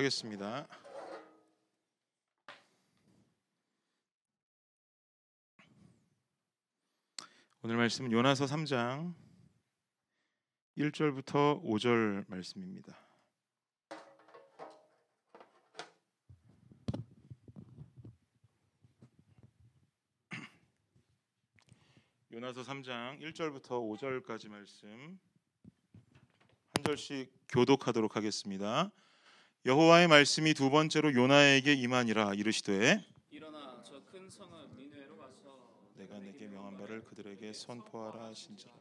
하겠습니다. 오늘 말씀은 요나서 3장 1절부터 5절 말씀입니다. 요나서 3장 1절부터 5절까지 말씀 한 절씩 교독하도록 하겠습니다. 여호와의 말씀이 두 번째로 요나에게 임하니라 이르시되 일어나 저 큰 성읍 니느웨로 가서 내가 내게 명한 바를 그들에게 선포하라 하신지라.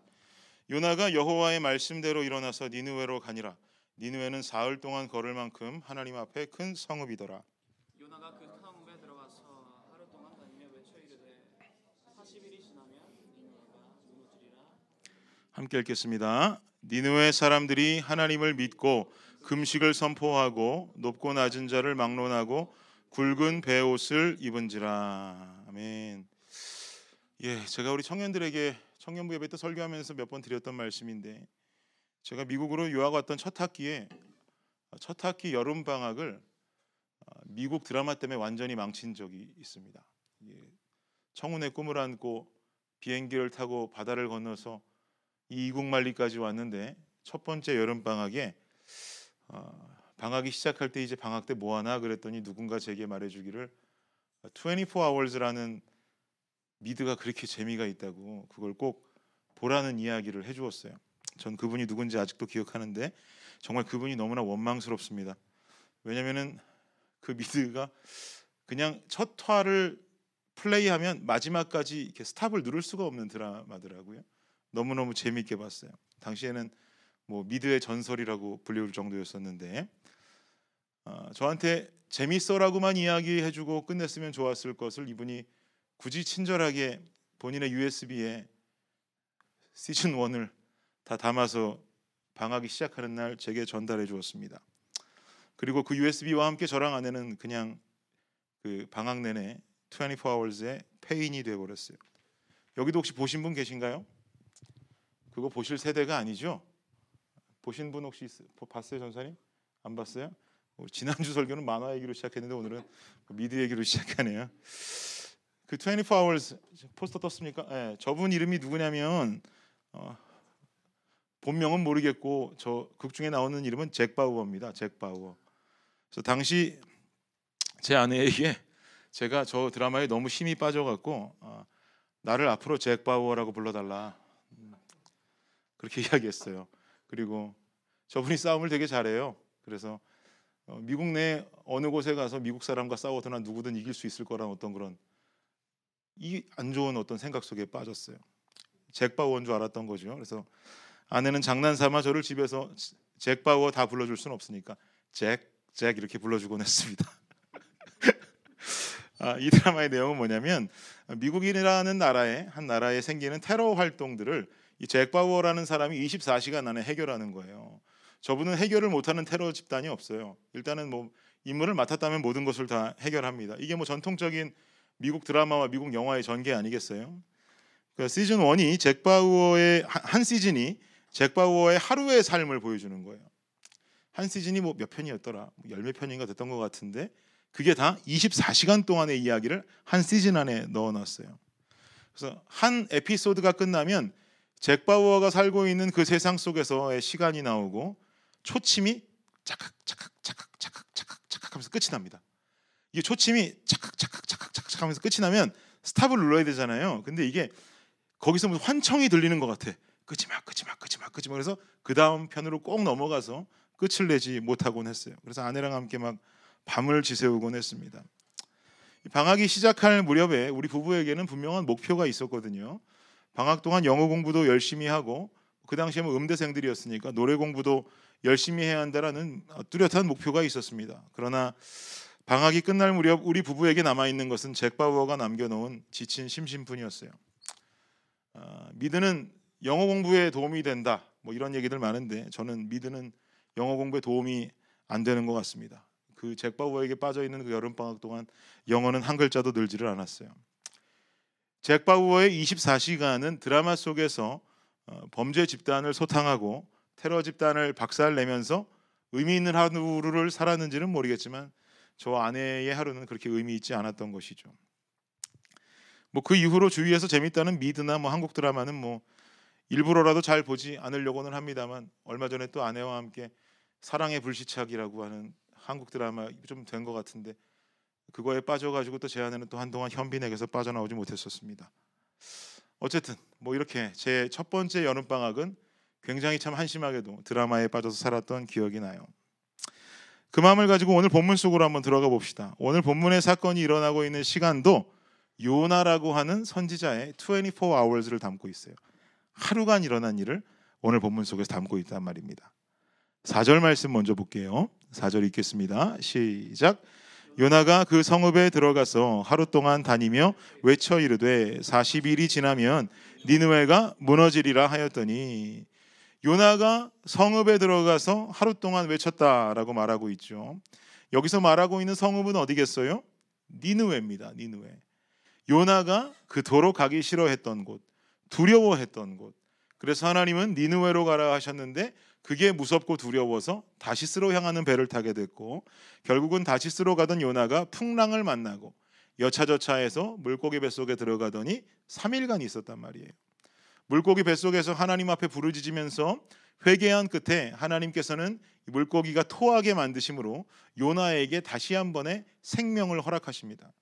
요나가 여호와의 말씀대로 일어나서 니느웨로 가니라. 니느웨는 사흘 동안 걸을 만큼 하나님 앞에 큰 성읍이더라. 요나가 그 성읍에 들어가서 하루 동안 다니며 외쳐 이르되 40일이 지나면 니느웨가 무너지리라. 함께 읽겠습니다. 니느웨 사람들이 하나님을 믿고 금식을 선포하고 높고 낮은 자를 막론하고 굵은 베옷을 입은지라. 아멘. 예, 제가 우리 청년들에게 청년부 예배 때 설교하면서 몇 번 드렸던 말씀인데 제가 미국으로 유학 왔던 첫 학기에 첫 학기 여름 방학을 미국 드라마 때문에 완전히 망친 적이 있습니다. 예, 청운의 꿈을 안고 비행기를 타고 바다를 건너서 이 이국만리까지 왔는데 첫 번째 여름 방학에 어, 방학이 시작할 때 이제 방학 때 뭐 하나 그랬더니 누군가 제게 말해주기를 24 Hours라는 미드가 그렇게 재미가 있다고 그걸 꼭 보라는 이야기를 해주었어요. 전 그분이 누군지 아직도 기억하는데 정말 그분이 너무나 원망스럽습니다. 왜냐면은 그 미드가 그냥 첫 화를 플레이하면 마지막까지 이렇게 스탑을 누를 수가 없는 드라마더라고요. 너무 너무 재미있게 봤어요. 당시에는 뭐 미드의 전설이라고 불리울 정도였었는데 어, 저한테 재밌어라고만 이야기해주고 끝냈으면 좋았을 것을 이분이 굳이 친절하게 본인의 USB에 시즌 1을 다 담아서 방학이 시작하는 날 제게 전달해 주었습니다. 그리고 그 USB와 함께 저랑 아내는 그냥 그 방학 내내 24hours의 페인이 돼 버렸어요. 여기도 혹시 보신 분 계신가요? 그거 보실 세대가 아니죠? 보신 분 혹시 있, 봤어요, 전사님? 안 봤어요? 어, 지난주 설교는 만화 얘기로 시작했는데 오늘은 미드 얘기로 시작하네요. 그 24hours 포스터 떴습니까? 네, 저분 이름이 누구냐면 어, 본명은 모르겠고 저 극 중에 나오는 이름은 잭 바우어입니다. 잭 바우어. 그래서 당시 제 아내에게 제가 저 드라마에 너무 힘이 빠져갖고 어, 나를 앞으로 잭 바우어라고 불러달라 음, 그렇게 이야기했어요. 그리고 저분이 싸움을 되게 잘해요. 그래서 어, 미국 내 어느 곳에 가서 미국 사람과 싸워도 누구든 이길 수 있을 거라는 어떤 그런 이 안 좋은 어떤 생각 속에 빠졌어요. 잭 바우어인 줄 알았던 거죠. 그래서 아내는 장난삼아 저를 집에서 잭 바우어 다 불러줄 수는 없으니까 잭, 잭 이렇게 불러주곤 했습니다. 아, 이 드라마의 내용은 뭐냐면 미국이라는 나라에 한 나라에 생기는 테러 활동들을 이잭 바우어라는 사람이 24시간 안에 해결하는 거예요. 저분은 해결을 못하는 테러 집단이 없어요. 일단은 뭐 임무를 맡았다면 모든 것을 다 해결합니다. 이게 뭐 전통적인 미국 드라마와 미국 영화의 전개 아니겠어요? 그 시즌 1이 잭 바우어의 한 시즌이 잭 바우어의 하루의 삶을 보여주는 거예요. 한 시즌이 뭐 몇 편이었더라? 뭐 열몇 편인가 됐던 것 같은데 그게 다 24시간 동안의 이야기를 한 시즌 안에 넣어놨어요. 그래서 한 에피소드가 끝나면 잭 바우어가 살고 있는 그 세상 속에서의 시간이 나오고 초침이 차칵 차칵 차칵 차칵 차칵 차칵 하면서 끝이 납니다. 이게 초침이 차칵 차칵 차칵 차칵 하면서 끝이 나면 스탑을 눌러야 되잖아요. 근데 이게 거기서 무슨 환청이 들리는 것 같아. 끄지 마, 끄지 마, 끄지 마, 끄지 마. 그래서 그 다음 편으로 꼭 넘어가서 끝을 내지 못하곤 했어요. 그래서 아내랑 함께 막 밤을 지새우곤 했습니다. 방학이 시작할 무렵에 우리 부부에게는 분명한 목표가 있었거든요. 방학 동안 영어 공부도 열심히 하고 그 당시에 뭐 음대생들이었으니까 노래 공부도 열심히 해야 한다라는 뚜렷한 목표가 있었습니다. 그러나 방학이 끝날 무렵 우리 부부에게 남아 있는 것은 잭 바우어가 남겨놓은 지친 심신뿐이었어요. 아, 미드는 영어 공부에 도움이 된다. 뭐 이런 얘기들 많은데 저는 미드는 영어 공부에 도움이 안 되는 것 같습니다. 그 잭 바우어에게 빠져 있는 그 여름 방학 동안 영어는 한 글자도 늘지를 않았어요. 잭 바우어의 24시간은 드라마 속에서 어, 범죄 집단을 소탕하고 테러 집단을 박살내면서 의미 있는 하루를 살았는지는 모르겠지만 저 아내의 하루는 그렇게 의미 있지 않았던 것이죠. 뭐 그 이후로 주위에서 재밌다는 미드나 뭐 한국 드라마는 뭐 일부러라도 잘 보지 않으려고는 합니다만 얼마 전에 또 아내와 함께 사랑의 불시착이라고 하는 한국 드라마 좀 된 것 같은데 그거에 빠져가지고 또 제 아내는 또 한동안 현빈에게서 빠져나오지 못했었습니다. 어쨌든 뭐 이렇게 제 첫 번째 여름 방학은 굉장히 참 한심하게도 드라마에 빠져서 살았던 기억이 나요. 그 마음을 가지고 오늘 본문 속으로 한번 들어가 봅시다. 오늘 본문의 사건이 일어나고 있는 시간도 요나라고 하는 선지자의 24 hours를 담고 있어요. 하루간 일어난 일을 오늘 본문 속에서 담고 있단 말입니다. 4절 말씀 먼저 볼게요. 4절 읽겠습니다. 시작. 요나가 그 성읍에 들어가서 하루 동안 다니며 외쳐 이르되 40일이 지나면 니느웨가 무너지리라 하였더니 요나가 성읍에 들어가서 하루 동안 외쳤다라고 말하고 있죠. 여기서 말하고 있는 성읍은 어디겠어요? 니느웨입니다. 니느웨. 요나가 그토록 가기 싫어했던 곳, 두려워했던 곳. 그래서 하나님은 니느웨로 가라 하셨는데 그게 무섭고 두려워서 다시스로 향하는 배를 타게 됐고 결국은 다시스로 가던 요나가 풍랑을 만나고 여차저차해서 물고기 뱃속에 들어가더니 3일간 있었단 말이에요. 물고기 뱃속에서 하나님 앞에 부르짖으면서 회개한 끝에 하나님께서는 물고기가 토하게 만드심으로 요나에게 다시 한 번의 생명을 허락하십니다.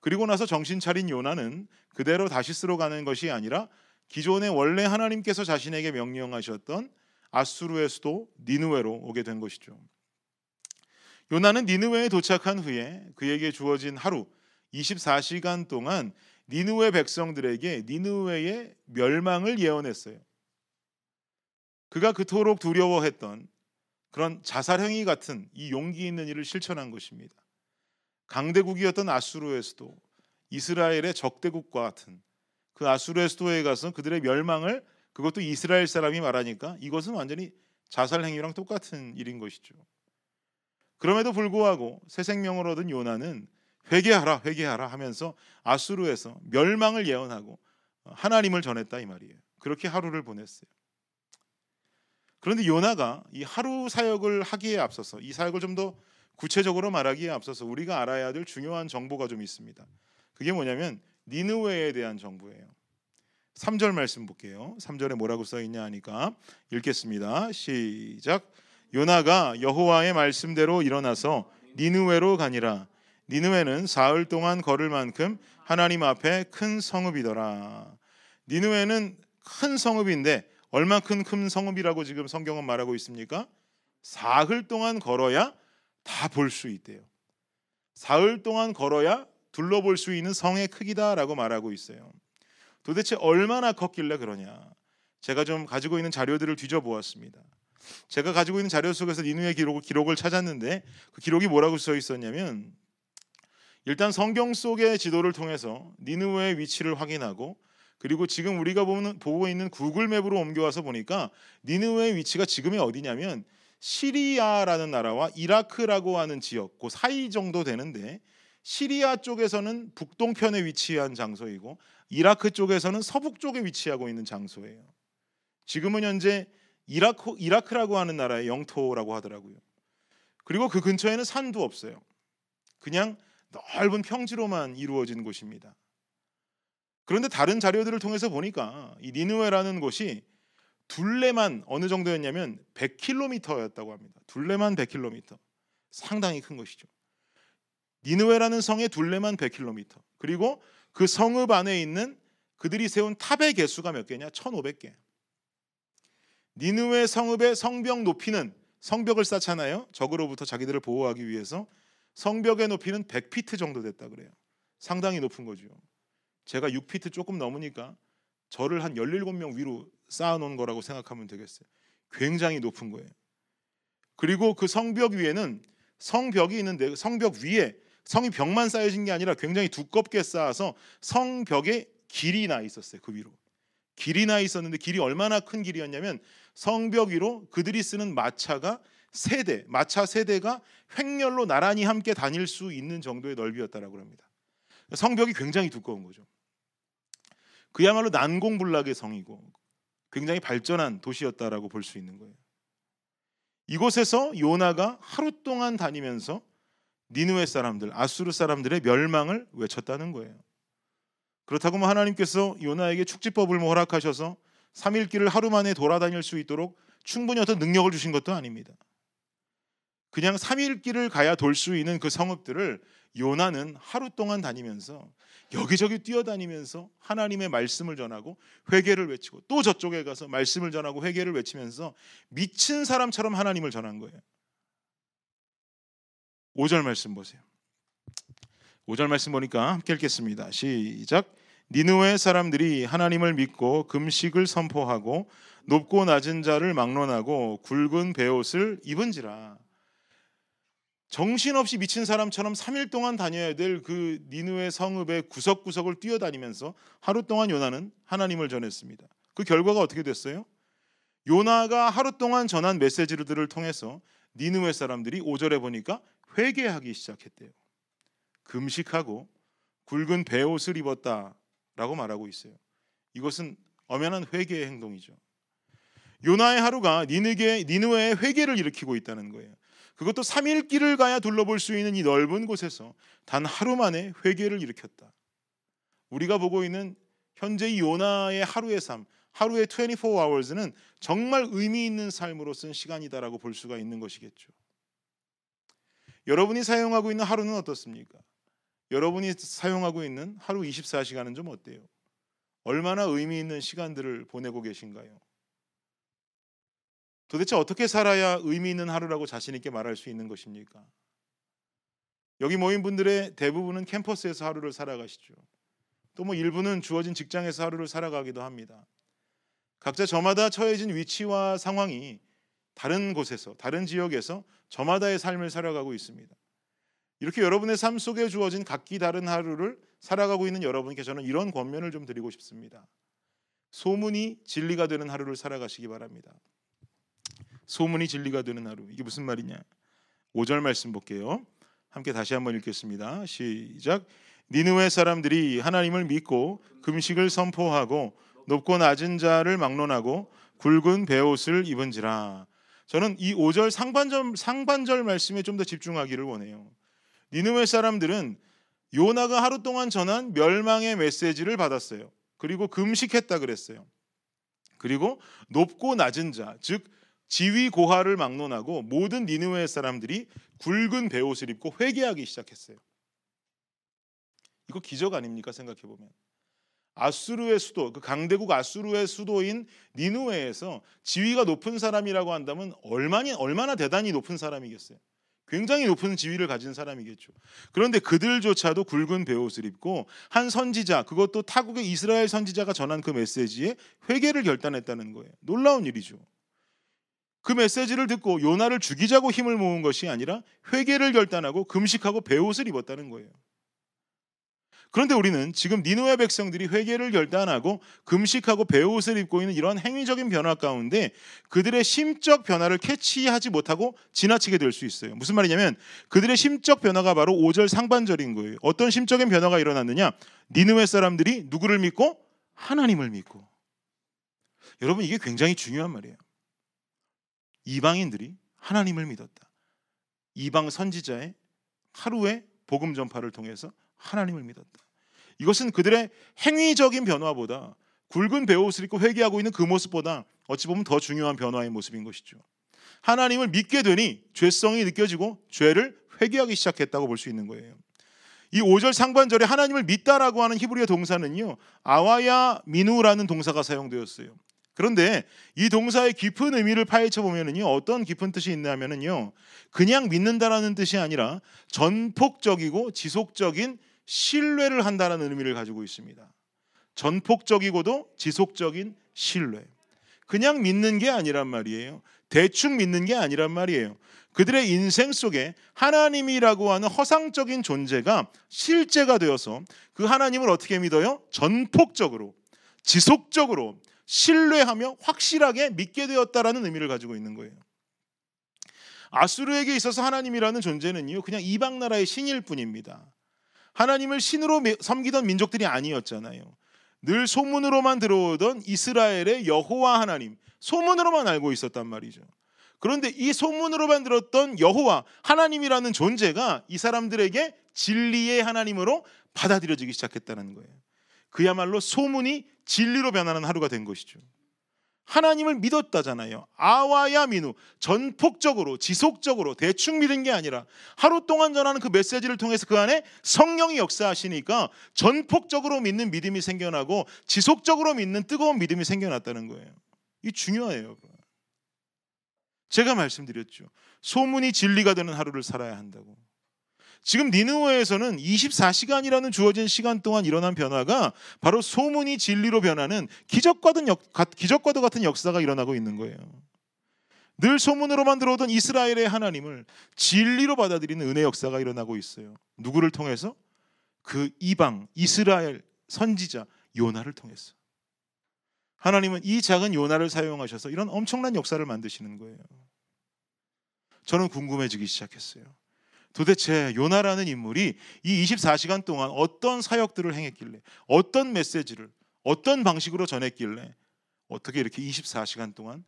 그리고 나서 정신 차린 요나는 그대로 다시스로 가는 것이 아니라 기존에 원래 하나님께서 자신에게 명령하셨던 아수르의 수도 니누웨로 오게 된 것이죠. 요나는 니누웨에 도착한 후에 그에게 주어진 하루 24시간 동안 니누웨 백성들에게 니누웨의 멸망을 예언했어요. 그가 그토록 두려워했던 그런 자살 행위 같은 이 용기 있는 일을 실천한 것입니다. 강대국이었던 아수르의 수도, 이스라엘의 적대국과 같은 그 아수르의 수도에 가서 그들의 멸망을 그것도 이스라엘 사람이 말하니까 이것은 완전히 자살 행위랑 똑같은 일인 것이죠. 그럼에도 불구하고 새 생명을 얻은 요나는 회개하라 회개하라 하면서 아수르에서 멸망을 예언하고 하나님을 전했다 이 말이에요. 그렇게 하루를 보냈어요. 그런데 요나가 이 하루 사역을 하기에 앞서서 이 사역을 좀 더 구체적으로 말하기에 앞서서 우리가 알아야 될 중요한 정보가 좀 있습니다. 그게 뭐냐면 니느웨에 대한 정보예요. 3절 말씀 볼게요. 3절에 뭐라고 써 있냐 하니까 읽겠습니다. 시작. 요나가 여호와의 말씀대로 일어나서 니느웨로 가니라. 니느웨는 사흘 동안 걸을 만큼 하나님 앞에 큰 성읍이더라. 니느웨는 큰 성읍인데 얼마큼 큰 성읍이라고 지금 성경은 말하고 있습니까? 사흘 동안 걸어야 다 볼 수 있대요. 사흘 동안 걸어야 둘러볼 수 있는 성의 크기다라고 말하고 있어요. 도대체 얼마나 컸길래 그러냐? 제가 좀 가지고 있는 자료들을 뒤져 보았습니다. 제가 가지고 있는 자료 속에서 니누의 기록, 기록을 찾았는데 그 기록이 뭐라고 써 있었냐면 일단 성경 속의 지도를 통해서 니누의 위치를 확인하고 그리고 지금 우리가 보는, 보고 있는 구글 맵으로 옮겨와서 보니까 니누의 위치가 지금이 어디냐면 시리아라는 나라와 이라크라고 하는 지역 그 사이 정도 되는데 시리아 쪽에서는 북동편에 위치한 장소이고 이라크 쪽에서는 서북 쪽에 위치하고 있는 장소예요. 지금은 현재 이라크 이라크라고 하는 나라의 영토라고 하더라고요. 그리고 그 근처에는 산도 없어요. 그냥 넓은 평지로만 이루어진 곳입니다. 그런데 다른 자료들을 통해서 보니까 이 니누웨라는 곳이 둘레만 어느 정도였냐면 100km였다고 합니다. 둘레만 100km. 상당히 큰 것이죠. 니누웨라는 성의 둘레만 100km. 그리고 그 성읍 안에 있는 그들이 세운 탑의 개수가 몇 개냐? 1,500개. 니누웨 성읍의 성벽 높이는 성벽을 쌓잖아요. 적으로부터 자기들을 보호하기 위해서 성벽의 높이는 100피트 정도 됐다 그래요. 상당히 높은 거죠. 제가 6피트 조금 넘으니까 저를 한 17명 위로 쌓아 놓은 거라고 생각하면 되겠어요. 굉장히 높은 거예요. 그리고 그 성벽 위에는 성벽이 있는데 성벽 위에 성이 벽만 쌓여진 게 아니라 굉장히 두껍게 쌓아서 성벽에 길이 나 있었어요. 그 위로. 길이 나 있었는데 길이 얼마나 큰 길이었냐면 성벽 위로 그들이 쓰는 마차가 세대, 마차 세대가 횡렬로 나란히 함께 다닐 수 있는 정도의 넓이였다라고 합니다. 성벽이 굉장히 두꺼운 거죠. 그야말로 난공불락의 성이고 굉장히 발전한 도시였다라고 볼 수 있는 거예요. 이곳에서 요나가 하루 동안 다니면서 니누의 사람들, 아수르 사람들의 멸망을 외쳤다는 거예요. 그렇다고 뭐 하나님께서 요나에게 축지법을 뭐 허락하셔서 3일 길을 하루 만에 돌아다닐 수 있도록 충분히 어떤 능력을 주신 것도 아닙니다. 그냥 3일 길을 가야 돌 수 있는 그 성읍들을 요나는 하루 동안 다니면서 여기저기 뛰어다니면서 하나님의 말씀을 전하고 회개를 외치고 또 저쪽에 가서 말씀을 전하고 회개를 외치면서 미친 사람처럼 하나님을 전한 거예요. 5절 말씀 보세요. 5절 말씀 보니까 함께 읽겠습니다. 시작. 니누의 사람들이 하나님을 믿고 금식을 선포하고 높고 낮은 자를 막론하고 굵은 베옷을 입은지라. 정신없이 미친 사람처럼 3일 동안 다녀야 될 그 니누의 성읍의 구석구석을 뛰어다니면서 하루 동안 요나는 하나님을 전했습니다. 그 결과가 어떻게 됐어요? 요나가 하루 동안 전한 메시지들을 통해서 니누의 사람들이 5절에 보니까 회개하기 시작했대요. 금식하고 굵은 베옷을 입었다라고 말하고 있어요. 이것은 엄연한 회개의 행동이죠. 요나의 하루가 니느게 니느웨의 회개를 일으키고 있다는 거예요. 그것도 3일 길을 가야 둘러볼 수 있는 이 넓은 곳에서 단 하루 만에 회개를 일으켰다. 우리가 보고 있는 현재 이 요나의 하루의 삶, 하루의 24 hours는 정말 의미 있는 삶으로 쓴 시간이다라고 볼 수가 있는 것이겠죠. 여러분이 사용하고 있는 하루는 어떻습니까? 여러분이 사용하고 있는 하루 24시간은 좀 어때요? 얼마나 의미 있는 시간들을 보내고 계신가요? 도대체 어떻게 살아야 의미 있는 하루라고 자신 있게 말할 수 있는 것입니까? 여기 모인 분들의 대부분은 캠퍼스에서 하루를 살아가시죠. 또 뭐 일부는 주어진 직장에서 하루를 살아가기도 합니다. 각자 저마다 처해진 위치와 상황이 다른 곳에서 다른 지역에서 저마다의 삶을 살아가고 있습니다. 이렇게 여러분의 삶 속에 주어진 각기 다른 하루를 살아가고 있는 여러분께 저는 이런 권면을 좀 드리고 싶습니다. 소문이 진리가 되는 하루를 살아가시기 바랍니다. 소문이 진리가 되는 하루. 이게 무슨 말이냐? 5절 말씀 볼게요. 함께 다시 한번 읽겠습니다. 시작. 니느웨 사람들이 하나님을 믿고 금식을 선포하고 높고 낮은 자를 막론하고 굵은 베옷을 입은지라. 저는 이 5절 상반절 상반절 말씀에 좀 더 집중하기를 원해요. 니느웨 사람들은 요나가 하루 동안 전한 멸망의 메시지를 받았어요. 그리고 금식했다 그랬어요. 그리고 높고 낮은 자, 즉 지위 고하를 막론하고 모든 니느웨 사람들이 굵은 베옷을 입고 회개하기 시작했어요. 이거 기적 아닙니까 생각해 보면. 아수르의 수도, 그 강대국 아수르의 수도인 니누웨에서 지위가 높은 사람이라고 한다면 얼마나 얼마나 대단히 높은 사람이겠어요. 굉장히 높은 지위를 가진 사람이겠죠. 그런데 그들조차도 굵은 베옷을 입고 한 선지자, 그것도 타국의 이스라엘 선지자가 전한 그 메시지에 회개를 결단했다는 거예요. 놀라운 일이죠. 그 메시지를 듣고 요나를 죽이자고 힘을 모은 것이 아니라 회개를 결단하고 금식하고 베옷을 입었다는 거예요. 그런데 우리는 지금 니노의 백성들이 회개를 결단하고 금식하고 베옷을 입고 있는 이런 행위적인 변화 가운데 그들의 심적 변화를 캐치하지 못하고 지나치게 될 수 있어요. 무슨 말이냐면 그들의 심적 변화가 바로 5절 상반절인 거예요. 어떤 심적인 변화가 일어났느냐? 니누의 사람들이 누구를 믿고 하나님을 믿고. 여러분 이게 굉장히 중요한 말이에요. 이방인들이 하나님을 믿었다. 이방 선지자의 하루의 복음 전파를 통해서 하나님을 믿었다. 이것은 그들의 행위적인 변화보다 굵은 베옷을 입고 회개하고 있는 그 모습보다 어찌 보면 더 중요한 변화의 모습인 것이죠. 하나님을 믿게 되니 죄성이 느껴지고 죄를 회개하기 시작했다고 볼 수 있는 거예요. 이 5절 상반절에 하나님을 믿다라고 하는 히브리어 동사는요. 아와야 미누라는 동사가 사용되었어요. 그런데 이 동사의 깊은 의미를 파헤쳐 보면은요 어떤 깊은 뜻이 있냐면은요 그냥 믿는다라는 뜻이 아니라 전폭적이고 지속적인 신뢰를 한다는 의미를 가지고 있습니다. 전폭적이고도 지속적인 신뢰. 그냥 믿는 게 아니란 말이에요. 대충 믿는 게 아니란 말이에요. 그들의 인생 속에 하나님이라고 하는 허상적인 존재가 실제가 되어서 그 하나님을 어떻게 믿어요? 전폭적으로, 지속적으로 신뢰하며 확실하게 믿게 되었다라는 의미를 가지고 있는 거예요. 아수르에게 있어서 하나님이라는 존재는요 그냥 이방 나라의 신일 뿐입니다. 하나님을 신으로 섬기던 민족들이 아니었잖아요. 늘 소문으로만 들어오던 이스라엘의 여호와 하나님 소문으로만 알고 있었단 말이죠. 그런데 이 소문으로만 들었던 여호와 하나님이라는 존재가 이 사람들에게 진리의 하나님으로 받아들여지기 시작했다는 거예요. 그야말로 소문이 진리로 변하는 하루가 된 것이죠. 하나님을 믿었다잖아요. 아와야 민우 전폭적으로 지속적으로 대충 믿은 게 아니라 하루 동안 전하는 그 메시지를 통해서 그 안에 성령이 역사하시니까 전폭적으로 믿는 믿음이 생겨나고 지속적으로 믿는 뜨거운 믿음이 생겨났다는 거예요. 이 중요해요. 제가 말씀드렸죠. 소문이 진리가 되는 하루를 살아야 한다고. 지금 니느웨에서는 24시간이라는 주어진 시간 동안 일어난 변화가 바로 소문이 진리로 변하는 기적과도, 역, 기적과도 같은 역사가 일어나고 있는 거예요. 늘 소문으로만 들어오던 이스라엘의 하나님을 진리로 받아들이는 은혜 역사가 일어나고 있어요. 누구를 통해서? 그 이방 이스라엘 선지자 요나를 통해서. 하나님은 이 작은 요나를 사용하셔서 이런 엄청난 역사를 만드시는 거예요. 저는 궁금해지기 시작했어요. 도대체 요나라는 인물이 이 24시간 동안 어떤 사역들을 행했길래 어떤 메시지를 어떤 방식으로 전했길래 어떻게 이렇게 24시간 동안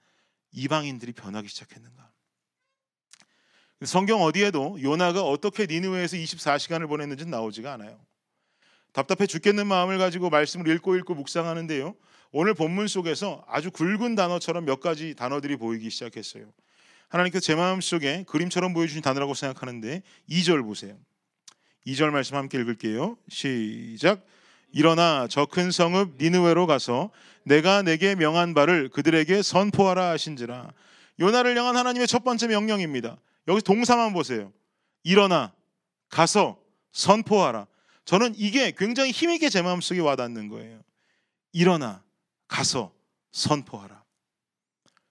이방인들이 변하기 시작했는가? 성경 어디에도 요나가 어떻게 니느웨에서 24시간을 보냈는지 나오지가 않아요. 답답해 죽겠는 마음을 가지고 말씀을 읽고 읽고 묵상하는데요. 오늘 본문 속에서 아주 굵은 단어처럼 몇 가지 단어들이 보이기 시작했어요. 하나님께서 제 마음속에 그림처럼 보여주신 단어라고 생각하는데 2절 보세요. 2절 말씀 함께 읽을게요. 시작. 일어나 저 큰 성읍 니느웨로 가서 내가 내게 명한 바를 그들에게 선포하라 하신지라. 요나를 향한 하나님의 첫 번째 명령입니다. 여기 동사만 보세요. 일어나 가서 선포하라. 저는 이게 굉장히 힘있게 제 마음속에 와닿는 거예요. 일어나 가서 선포하라.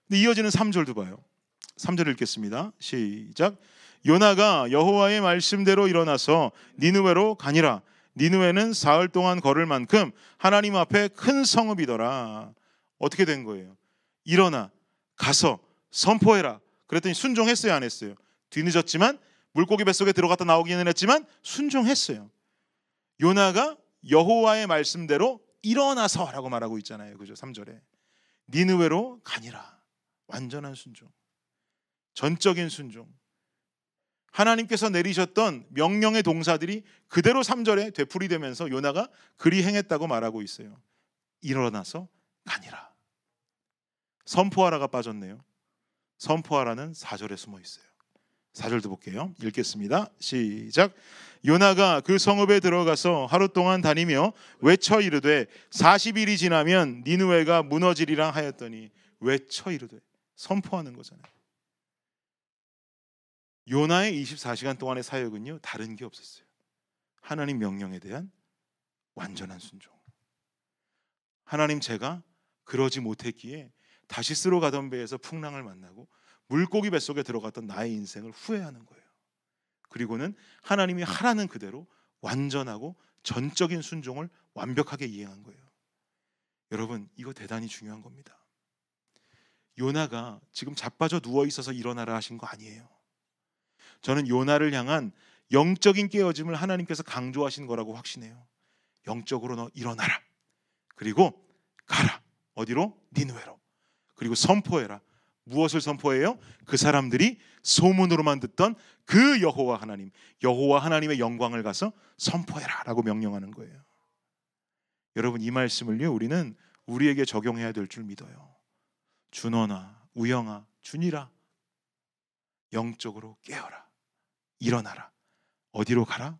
근데 이어지는 3절도 봐요. 3절 읽겠습니다. 시작. 요나가 여호와의 말씀대로 일어나서 니느웨로 가니라. 니느웨는 사흘 동안 걸을 만큼 하나님 앞에 큰 성읍이더라. 어떻게 된 거예요? 일어나 가서 선포해라. 그랬더니 순종했어요, 안 했어요? 뒤늦었지만 물고기 뱃속에 들어갔다 나오기는 했지만 순종했어요. 요나가 여호와의 말씀대로 일어나서라고 말하고 있잖아요. 그죠? 3절에. 니느웨로 가니라. 완전한 순종. 전적인 순종. 하나님께서 내리셨던 명령의 동사들이 그대로 3절에 되풀이되면서 요나가 그리 행했다고 말하고 있어요. 일어나서 가니라. 선포하라가 빠졌네요. 선포하라는 4절에 숨어 있어요. 4절도 볼게요. 읽겠습니다. 시작. 요나가 그 성읍에 들어가서 하루 동안 다니며 외쳐 이르되 40일이 지나면 니누웨가 무너지리라 하였더니 외쳐 이르되 선포하는 거잖아요. 요나의 24시간 동안의 사역은요 다른 게 없었어요. 하나님 명령에 대한 완전한 순종. 하나님 제가 그러지 못했기에 다시 쓰러 가던 배에서 풍랑을 만나고 물고기 뱃속에 들어갔던 나의 인생을 후회하는 거예요. 그리고는 하나님이 하라는 그대로 완전하고 전적인 순종을 완벽하게 이행한 거예요. 여러분, 이거 대단히 중요한 겁니다. 요나가 지금 자빠져 누워 있어서 일어나라 하신 거 아니에요. 저는 요나를 향한 영적인 깨어짐을 하나님께서 강조하신 거라고 확신해요. 영적으로 너 일어나라. 그리고 가라. 어디로? 니누에로. 그리고 선포해라. 무엇을 선포해요? 그 사람들이 소문으로만 듣던 그 여호와 하나님, 여호와 하나님의 영광을 가서 선포해라라고 명령하는 거예요. 여러분 이 말씀을요 우리는 우리에게 적용해야 될 줄 믿어요. 준원아, 우영아, 준이라 영적으로 깨어라. 일어나라. 어디로 가라?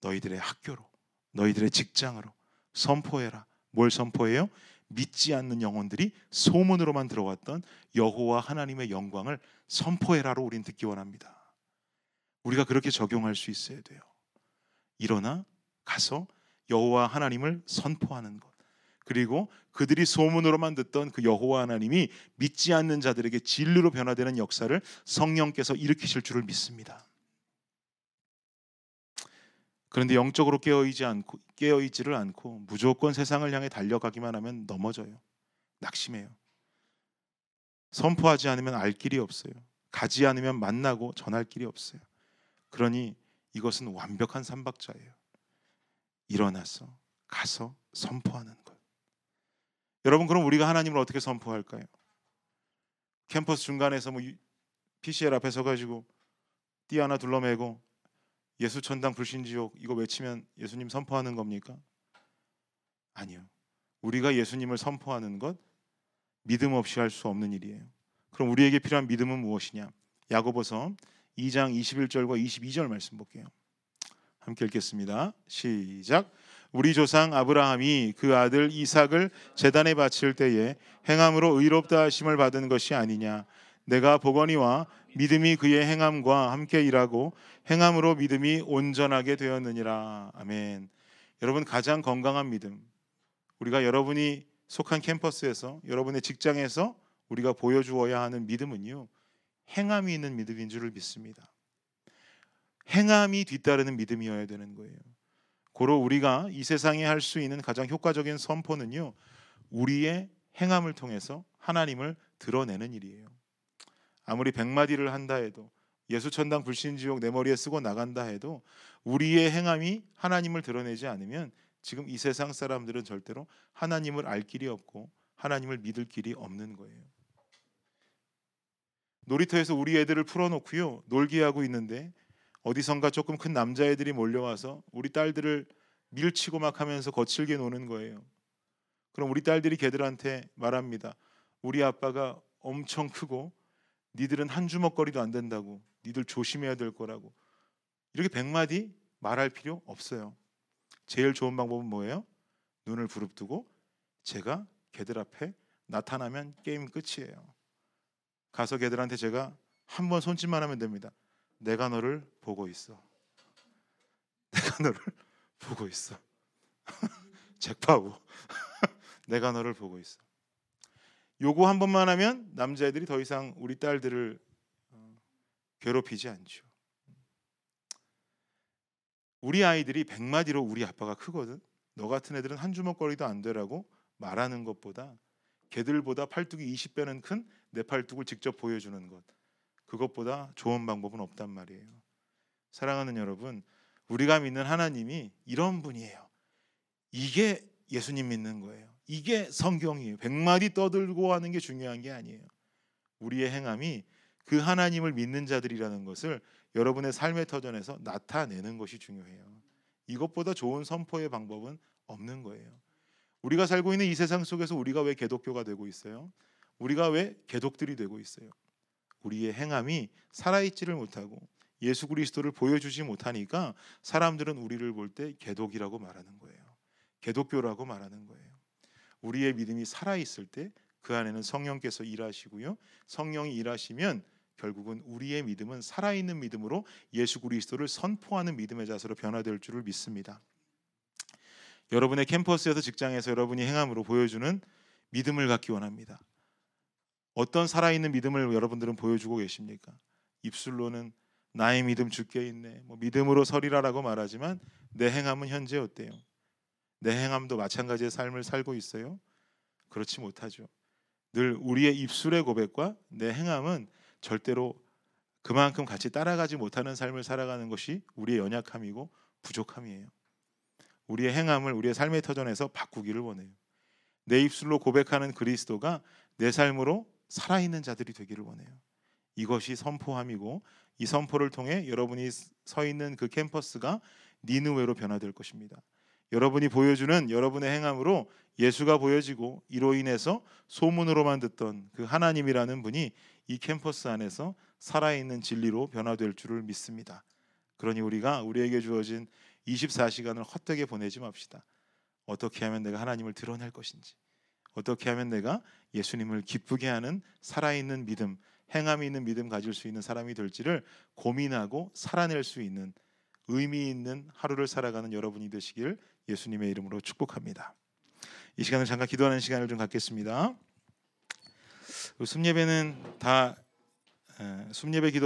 너희들의 학교로, 너희들의 직장으로 선포해라. 뭘 선포해요? 믿지 않는 영혼들이 소문으로만 들어왔던 여호와 하나님의 영광을 선포해라로 우린 듣기 원합니다. 우리가 그렇게 적용할 수 있어야 돼요. 일어나 가서 여호와 하나님을 선포하는 것. 그리고 그들이 소문으로만 듣던 그 여호와 하나님이 믿지 않는 자들에게 진리로 변화되는 역사를 성령께서 일으키실 줄을 믿습니다. 그런데 영적으로 깨어있지 않고 깨어있지를 않고 무조건 세상을 향해 달려가기만 하면 넘어져요. 낙심해요. 선포하지 않으면 알 길이 없어요. 가지 않으면 만나고 전할 길이 없어요. 그러니 이것은 완벽한 삼박자예요. 일어나서 가서 선포하는 것. 여러분 그럼 우리가 하나님을 어떻게 선포할까요? 캠퍼스 중간에서 뭐 PCL 앞에 서 가지고 띠 하나 둘러매고 예수 천당 불신지옥 이거 외치면 예수님 선포하는 겁니까? 아니요. 우리가 예수님을 선포하는 것 믿음 없이 할 수 없는 일이에요. 그럼 우리에게 필요한 믿음은 무엇이냐? 야고보서 2장 21절과 22절 말씀 볼게요. 함께 읽겠습니다. 시작. 우리 조상 아브라함이 그 아들 이삭을 제단에 바칠 때에 행함으로 의롭다 하심을 받은 것이 아니냐? 내가 보거니와 믿음이 그의 행함과 함께 일하고 행함으로 믿음이 온전하게 되었느니라. 아멘. 여러분 가장 건강한 믿음. 우리가 여러분이 속한 캠퍼스에서 여러분의 직장에서 우리가 보여주어야 하는 믿음은요. 행함이 있는 믿음인 줄을 믿습니다. 행함이 뒤따르는 믿음이어야 되는 거예요. 고로 우리가 이 세상에 할 수 있는 가장 효과적인 선포는요. 우리의 행함을 통해서 하나님을 드러내는 일이에요. 아무리 백마디를 한다 해도 예수 천당 불신지옥 내 머리에 쓰고 나간다 해도 우리의 행함이 하나님을 드러내지 않으면 지금 이 세상 사람들은 절대로 하나님을 알 길이 없고 하나님을 믿을 길이 없는 거예요. 놀이터에서 우리 애들을 풀어놓고요 놀게 하고 있는데 어디선가 조금 큰 남자애들이 몰려와서 우리 딸들을 밀치고 막 하면서 거칠게 노는 거예요. 그럼 우리 딸들이 걔들한테 말합니다. 우리 아빠가 엄청 크고 니들은 한 주먹거리도 안 된다고. 니들 조심해야 될 거라고. 이렇게 백마디 말할 필요 없어요. 제일 좋은 방법은 뭐예요? 눈을 부릅뜨고 제가 걔들 앞에 나타나면 게임 끝이에요. 가서 걔들한테 제가 한 번 손짓만 하면 됩니다. 내가 너를 보고 있어. 내가 너를 보고 있어. 잭파고. 내가 너를 보고 있어. 요거 한 번만 하면 남자애들이 더 이상 우리 딸들을 어, 괴롭히지 않죠. 우리 아이들이 백마디로 우리 아빠가 크거든. 너 같은 애들은 한 주먹거리도 안 되라고 말하는 것보다 걔들보다 팔뚝이 20배는 큰 내 팔뚝을 직접 보여주는 것. 그것보다 좋은 방법은 없단 말이에요. 사랑하는 여러분, 우리가 믿는 하나님이 이런 분이에요. 이게 예수님 믿는 거예요. 이게 성경이에요. 백마디 떠들고 하는 게 중요한 게 아니에요. 우리의 행함이 그 하나님을 믿는 자들이라는 것을 여러분의 삶의 터전에서 나타내는 것이 중요해요. 이것보다 좋은 선포의 방법은 없는 거예요. 우리가 살고 있는 이 세상 속에서 우리가 왜 개독교가 되고 있어요? 우리가 왜 개독들이 되고 있어요? 우리의 행함이 살아있지를 못하고 예수 그리스도를 보여주지 못하니까 사람들은 우리를 볼 때 개독이라고 말하는 거예요. 개독교라고 말하는 거예요. 우리의 믿음이 살아 있을 때 그 안에는 성령께서 일하시고요. 성령이 일하시면 결국은 우리의 믿음은 살아있는 믿음으로 예수 그리스도를 선포하는 믿음의 자세로 변화될 줄을 믿습니다. 여러분의 캠퍼스에서 직장에서 여러분이 행함으로 보여주는 믿음을 갖기 원합니다. 어떤 살아있는 믿음을 여러분들은 보여주고 계십니까? 입술로는 나의 믿음 주께 있네. 뭐 믿음으로 서리라라고 말하지만 내 행함은 현재 어때요? 내 행함도 마찬가지의 삶을 살고 있어요? 그렇지 못하죠. 늘 우리의 입술의 고백과 내 행함은 절대로 그만큼 같이 따라가지 못하는 삶을 살아가는 것이 우리의 연약함이고 부족함이에요. 우리의 행함을 우리의 삶의 터전에서 바꾸기를 원해요. 내 입술로 고백하는 그리스도가 내 삶으로 살아있는 자들이 되기를 원해요. 이것이 선포함이고 이 선포를 통해 여러분이 서 있는 그 캠퍼스가 니느웨로 변화될 것입니다. 여러분이 보여주는 여러분의 행함으로 예수가 보여지고 이로 인해서 소문으로만 듣던 그 하나님이라는 분이 이 캠퍼스 안에서 살아있는 진리로 변화될 줄을 믿습니다. 그러니 우리가 우리에게 주어진 24시간을 헛되게 보내지 맙시다. 어떻게 하면 내가 하나님을 드러낼 것인지, 어떻게 하면 내가 예수님을 기쁘게 하는 살아있는 믿음, 행함이 있는 믿음 가질 수 있는 사람이 될지를 고민하고 살아낼 수 있는 의미 있는 하루를 살아가는 여러분이 되시길 예수님의 이름으로 축복합니다. 이 시간을 잠깐 기도하는 시간을 좀 갖겠습니다. 숨예배는 다 숨예배 기도